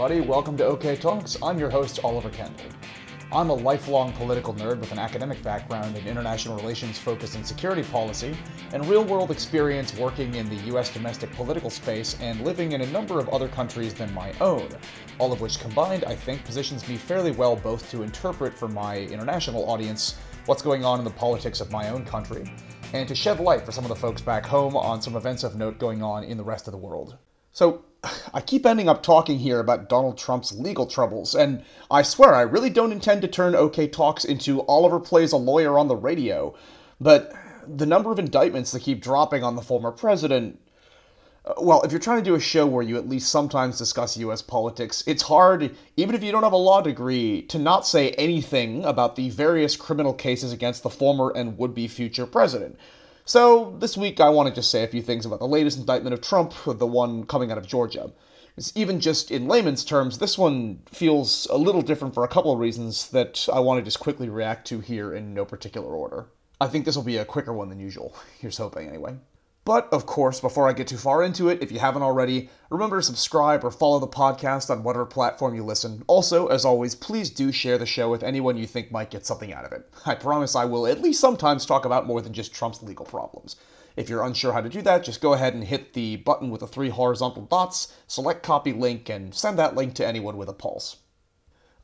everybody. Welcome to OK Talks. I'm your host, Oliver Kendall. I'm a lifelong political nerd with an academic background in international relations focused in security policy and real world experience working in the US domestic political space and living in a number of other countries than my own, all of which combined, I think, positions me fairly well both to interpret for my international audience what's going on in the politics of my own country and to shed light for some of the folks back home on some events of note going on in the rest of the world. So, I keep ending up talking here about Donald Trump's legal troubles, and I swear I really don't intend to turn OK Talks into Oliver plays a lawyer on the radio. But the number of indictments that keep dropping on the former president. uh, Well, if you're trying to do a show where you at least sometimes discuss US politics, it's hard, even if you don't have a law degree, to not say anything about the various criminal cases against the former and would be future president. So, this week I want to just say a few things about the latest indictment of Trump, the one coming out of Georgia. It's even just in layman's terms, this one feels a little different for a couple of reasons that I want to just quickly react to here in no particular order. I think this will be a quicker one than usual. Here's hoping, anyway. But, of course, before I get too far into it, if you haven't already, remember to subscribe or follow the podcast on whatever platform you listen. Also, as always, please do share the show with anyone you think might get something out of it. I promise I will at least sometimes talk about more than just Trump's legal problems. If you're unsure how to do that, just go ahead and hit the button with the three horizontal dots, select copy link, and send that link to anyone with a pulse.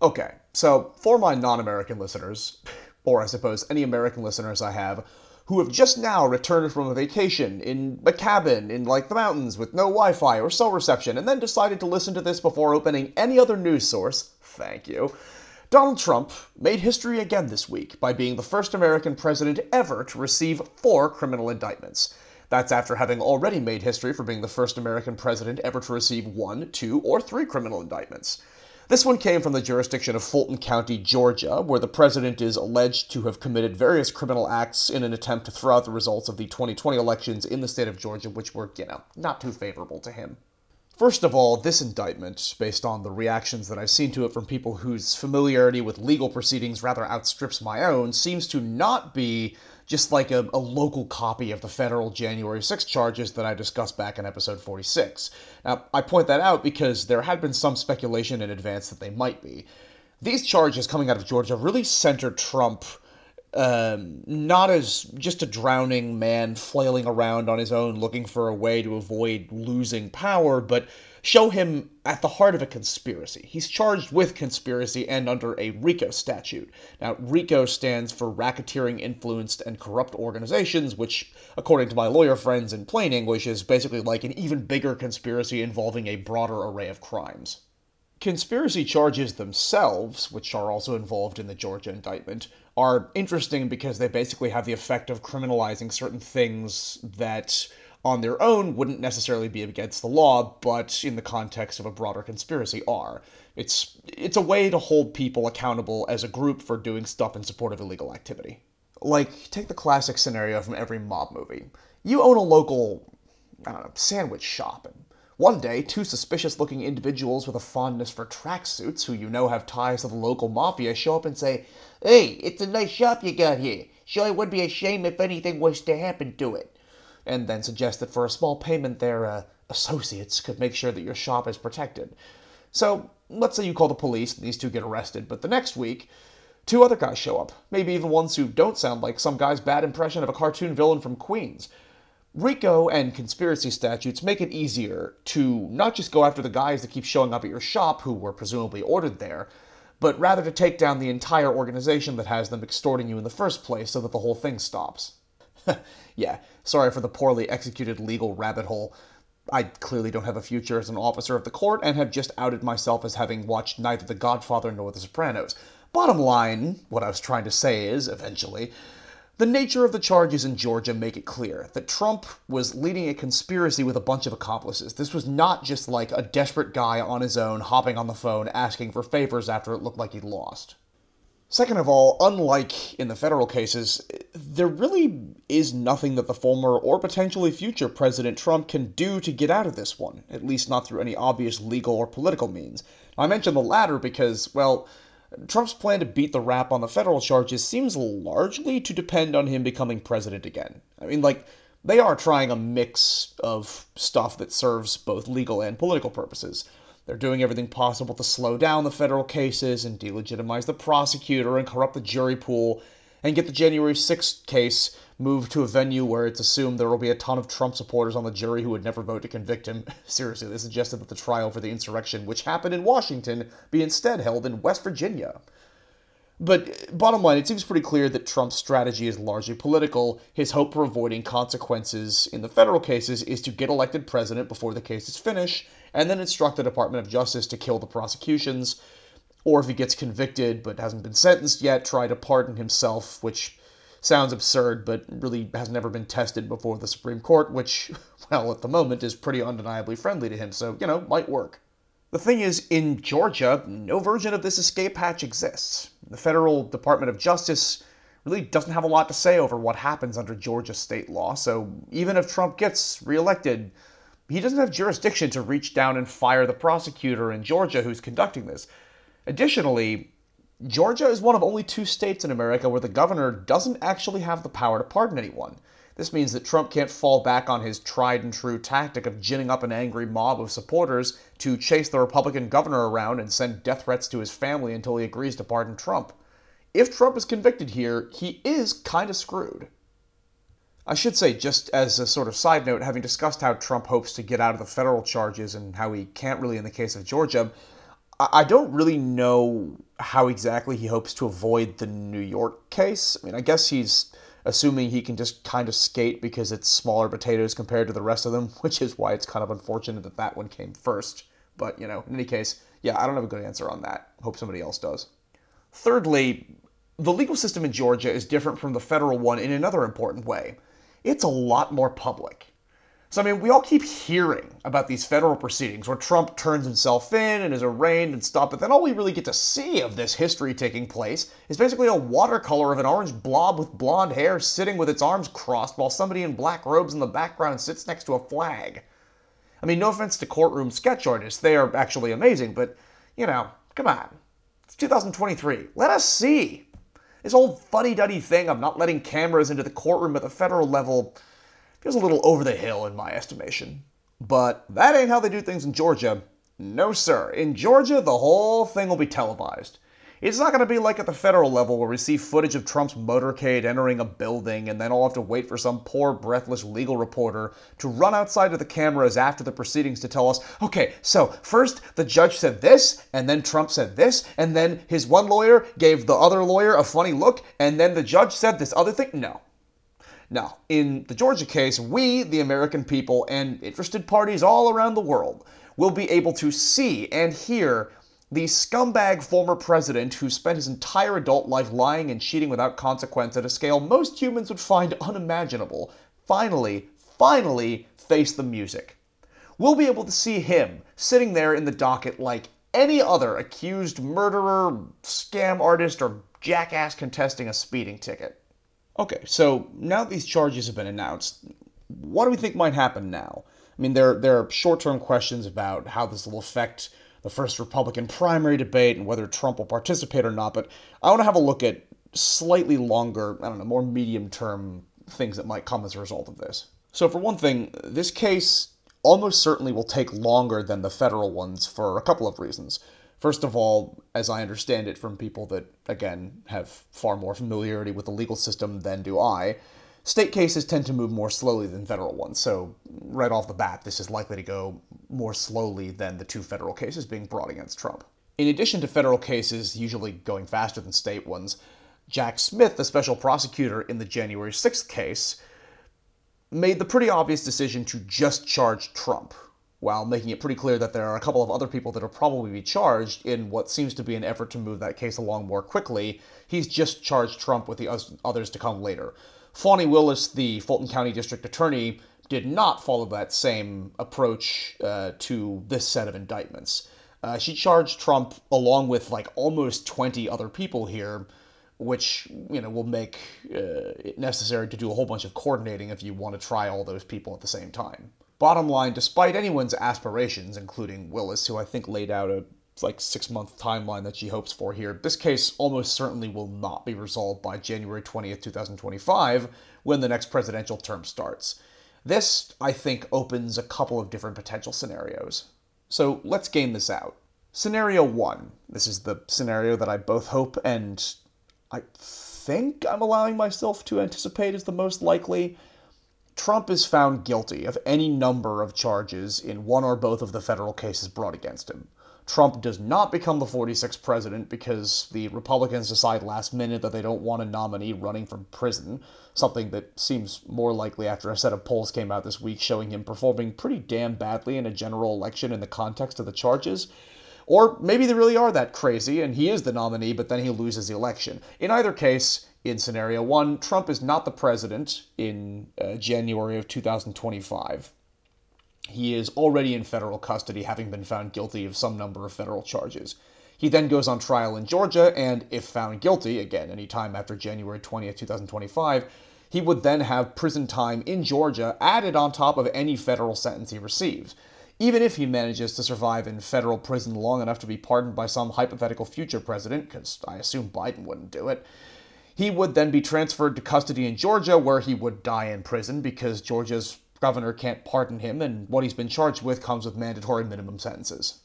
Okay, so for my non American listeners, or I suppose any American listeners I have, who have just now returned from a vacation in a cabin in like the mountains with no Wi Fi or cell reception, and then decided to listen to this before opening any other news source, thank you. Donald Trump made history again this week by being the first American president ever to receive four criminal indictments. That's after having already made history for being the first American president ever to receive one, two, or three criminal indictments. This one came from the jurisdiction of Fulton County, Georgia, where the president is alleged to have committed various criminal acts in an attempt to throw out the results of the 2020 elections in the state of Georgia, which were, you know, not too favorable to him. First of all, this indictment, based on the reactions that I've seen to it from people whose familiarity with legal proceedings rather outstrips my own, seems to not be just like a, a, local copy of the federal January 6 charges that I discussed back in episode 46. Now, I point that out because there had been some speculation in advance that they might be. These charges coming out of Georgia really center Trump um, not as just a drowning man flailing around on his own looking for a way to avoid losing power, but show him at the heart of a conspiracy. He's charged with conspiracy and under a RICO statute. Now, RICO stands for Racketeering Influenced and Corrupt Organizations, which, according to my lawyer friends in plain English, is basically like an even bigger conspiracy involving a broader array of crimes. Conspiracy charges themselves, which are also involved in the Georgia indictment, are interesting because they basically have the effect of criminalizing certain things that on their own wouldn't necessarily be against the law, but in the context of a broader conspiracy are. It's it's a way to hold people accountable as a group for doing stuff in support of illegal activity. Like take the classic scenario from every mob movie. You own a local I don't know, sandwich shop and one day, two suspicious looking individuals with a fondness for tracksuits, who you know have ties to the local mafia, show up and say, Hey, it's a nice shop you got here. Sure, it would be a shame if anything was to happen to it. And then suggest that for a small payment, their uh, associates could make sure that your shop is protected. So, let's say you call the police and these two get arrested, but the next week, two other guys show up. Maybe even ones who don't sound like some guy's bad impression of a cartoon villain from Queens. RICO and conspiracy statutes make it easier to not just go after the guys that keep showing up at your shop who were presumably ordered there, but rather to take down the entire organization that has them extorting you in the first place so that the whole thing stops. yeah, sorry for the poorly executed legal rabbit hole. I clearly don't have a future as an officer of the court and have just outed myself as having watched neither The Godfather nor The Sopranos. Bottom line, what I was trying to say is, eventually, the nature of the charges in Georgia make it clear that Trump was leading a conspiracy with a bunch of accomplices. This was not just like a desperate guy on his own hopping on the phone asking for favors after it looked like he'd lost. Second of all, unlike in the federal cases, there really is nothing that the former or potentially future President Trump can do to get out of this one, at least not through any obvious legal or political means. I mention the latter because, well, Trump's plan to beat the rap on the federal charges seems largely to depend on him becoming president again. I mean, like, they are trying a mix of stuff that serves both legal and political purposes. They're doing everything possible to slow down the federal cases and delegitimize the prosecutor and corrupt the jury pool and get the January 6th case moved to a venue where it's assumed there will be a ton of Trump supporters on the jury who would never vote to convict him. Seriously, they suggested that the trial for the insurrection, which happened in Washington, be instead held in West Virginia. But bottom line, it seems pretty clear that Trump's strategy is largely political. His hope for avoiding consequences in the federal cases is to get elected president before the cases finish, and then instruct the Department of Justice to kill the prosecutions. Or if he gets convicted but hasn't been sentenced yet, try to pardon himself, which sounds absurd, but really has never been tested before the Supreme Court, which, well, at the moment is pretty undeniably friendly to him, so, you know, might work. The thing is, in Georgia, no version of this escape hatch exists. The federal Department of Justice really doesn't have a lot to say over what happens under Georgia state law, so even if Trump gets reelected, he doesn't have jurisdiction to reach down and fire the prosecutor in Georgia who's conducting this. Additionally, Georgia is one of only two states in America where the governor doesn't actually have the power to pardon anyone. This means that Trump can't fall back on his tried and true tactic of ginning up an angry mob of supporters to chase the Republican governor around and send death threats to his family until he agrees to pardon Trump. If Trump is convicted here, he is kind of screwed. I should say, just as a sort of side note, having discussed how Trump hopes to get out of the federal charges and how he can't really in the case of Georgia, I don't really know how exactly he hopes to avoid the New York case. I mean, I guess he's assuming he can just kind of skate because it's smaller potatoes compared to the rest of them, which is why it's kind of unfortunate that that one came first. But, you know, in any case, yeah, I don't have a good answer on that. Hope somebody else does. Thirdly, the legal system in Georgia is different from the federal one in another important way. It's a lot more public. So, I mean, we all keep hearing about these federal proceedings where Trump turns himself in and is arraigned and stuff, but then all we really get to see of this history taking place is basically a watercolor of an orange blob with blonde hair sitting with its arms crossed while somebody in black robes in the background sits next to a flag. I mean, no offense to courtroom sketch artists, they are actually amazing, but, you know, come on. It's 2023. Let us see. This old fuddy duddy thing of not letting cameras into the courtroom at the federal level feels a little over the hill in my estimation. But that ain't how they do things in Georgia. No, sir. In Georgia, the whole thing will be televised. It's not going to be like at the federal level where we see footage of Trump's motorcade entering a building and then all have to wait for some poor, breathless legal reporter to run outside to the cameras after the proceedings to tell us, okay, so first the judge said this, and then Trump said this, and then his one lawyer gave the other lawyer a funny look, and then the judge said this other thing. No. Now, in the Georgia case, we, the American people, and interested parties all around the world, will be able to see and hear the scumbag former president who spent his entire adult life lying and cheating without consequence at a scale most humans would find unimaginable, finally, finally face the music. We'll be able to see him sitting there in the docket like any other accused murderer, scam artist, or jackass contesting a speeding ticket. Okay, so now these charges have been announced, what do we think might happen now? I mean, there, there are short term questions about how this will affect the first Republican primary debate and whether Trump will participate or not, but I want to have a look at slightly longer, I don't know, more medium term things that might come as a result of this. So, for one thing, this case almost certainly will take longer than the federal ones for a couple of reasons. First of all, as I understand it from people that, again, have far more familiarity with the legal system than do I, state cases tend to move more slowly than federal ones. So, right off the bat, this is likely to go more slowly than the two federal cases being brought against Trump. In addition to federal cases usually going faster than state ones, Jack Smith, the special prosecutor in the January 6th case, made the pretty obvious decision to just charge Trump, while making it pretty clear that there are a couple of other people that will probably be charged in what seems to be an effort to move that case along more quickly. He's just charged Trump with the others to come later. Fani Willis, the Fulton County District Attorney, did not follow that same approach uh, to this set of indictments. Uh, she charged Trump along with like almost 20 other people here, which you know will make uh, it necessary to do a whole bunch of coordinating if you want to try all those people at the same time. Bottom line, despite anyone's aspirations, including Willis, who I think laid out a like six month timeline that she hopes for here, this case almost certainly will not be resolved by January 20th, 2025, when the next presidential term starts. This, I think, opens a couple of different potential scenarios. So let's game this out. Scenario one. This is the scenario that I both hope and I think I'm allowing myself to anticipate is the most likely. Trump is found guilty of any number of charges in one or both of the federal cases brought against him. Trump does not become the 46th president because the Republicans decide last minute that they don't want a nominee running from prison, something that seems more likely after a set of polls came out this week showing him performing pretty damn badly in a general election in the context of the charges. Or maybe they really are that crazy and he is the nominee, but then he loses the election. In either case, in scenario one, Trump is not the president in uh, January of 2025. He is already in federal custody, having been found guilty of some number of federal charges. He then goes on trial in Georgia, and if found guilty, again, any time after January 20th, 2025, he would then have prison time in Georgia added on top of any federal sentence he receives. Even if he manages to survive in federal prison long enough to be pardoned by some hypothetical future president, because I assume Biden wouldn't do it, he would then be transferred to custody in Georgia, where he would die in prison because Georgia's governor can't pardon him, and what he's been charged with comes with mandatory minimum sentences.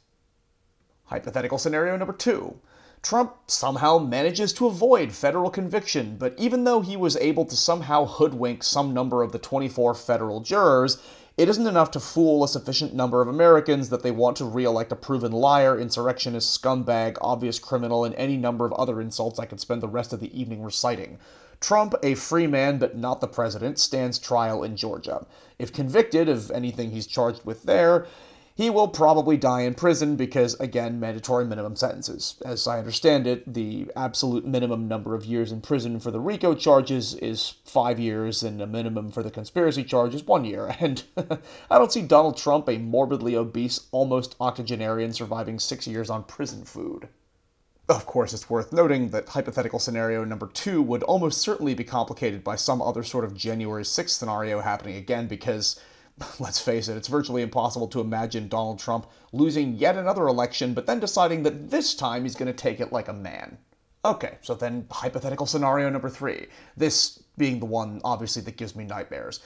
Hypothetical scenario number two. Trump somehow manages to avoid federal conviction, but even though he was able to somehow hoodwink some number of the 24 federal jurors, it isn't enough to fool a sufficient number of Americans that they want to re-elect a proven liar, insurrectionist, scumbag, obvious criminal, and any number of other insults I could spend the rest of the evening reciting. Trump, a free man but not the president, stands trial in Georgia. If convicted of anything he's charged with there, he will probably die in prison because, again, mandatory minimum sentences. As I understand it, the absolute minimum number of years in prison for the RICO charges is five years, and a minimum for the conspiracy charge is one year. And I don't see Donald Trump, a morbidly obese, almost octogenarian, surviving six years on prison food. Of course, it's worth noting that hypothetical scenario number two would almost certainly be complicated by some other sort of January 6th scenario happening again because, let's face it, it's virtually impossible to imagine Donald Trump losing yet another election but then deciding that this time he's going to take it like a man. Okay, so then hypothetical scenario number three, this being the one obviously that gives me nightmares.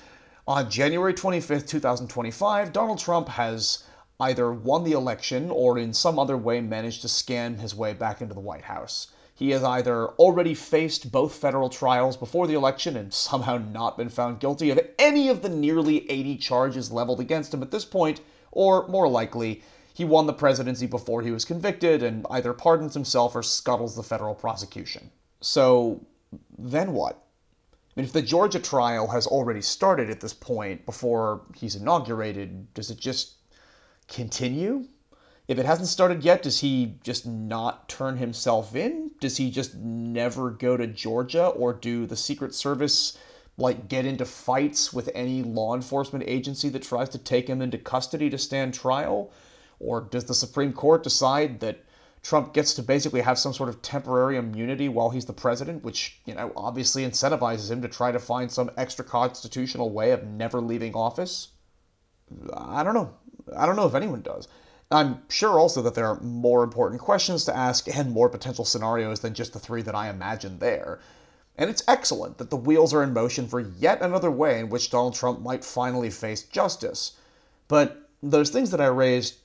On January 25th, 2025, Donald Trump has either won the election or in some other way managed to scam his way back into the White House. He has either already faced both federal trials before the election and somehow not been found guilty of any of the nearly 80 charges leveled against him at this point, or more likely, he won the presidency before he was convicted and either pardons himself or scuttles the federal prosecution. So, then what? I mean, if the Georgia trial has already started at this point before he's inaugurated, does it just continue? If it hasn't started yet, does he just not turn himself in? Does he just never go to Georgia or do the Secret Service like get into fights with any law enforcement agency that tries to take him into custody to stand trial? Or does the Supreme Court decide that Trump gets to basically have some sort of temporary immunity while he's the president, which, you know, obviously incentivizes him to try to find some extra constitutional way of never leaving office? I don't know. I don't know if anyone does. I'm sure also that there are more important questions to ask and more potential scenarios than just the three that I imagined there. And it's excellent that the wheels are in motion for yet another way in which Donald Trump might finally face justice. But those things that I raised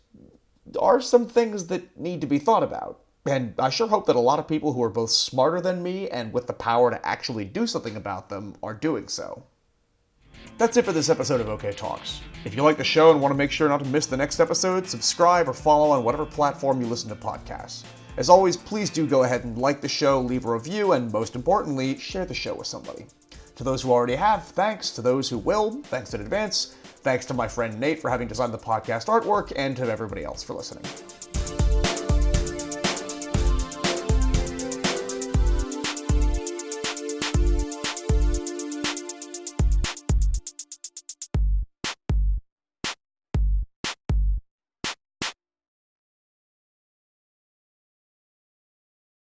are some things that need to be thought about. And I sure hope that a lot of people who are both smarter than me and with the power to actually do something about them are doing so. That's it for this episode of OK Talks. If you like the show and want to make sure not to miss the next episode, subscribe or follow on whatever platform you listen to podcasts. As always, please do go ahead and like the show, leave a review, and most importantly, share the show with somebody. To those who already have, thanks. To those who will, thanks in advance. Thanks to my friend Nate for having designed the podcast artwork, and to everybody else for listening.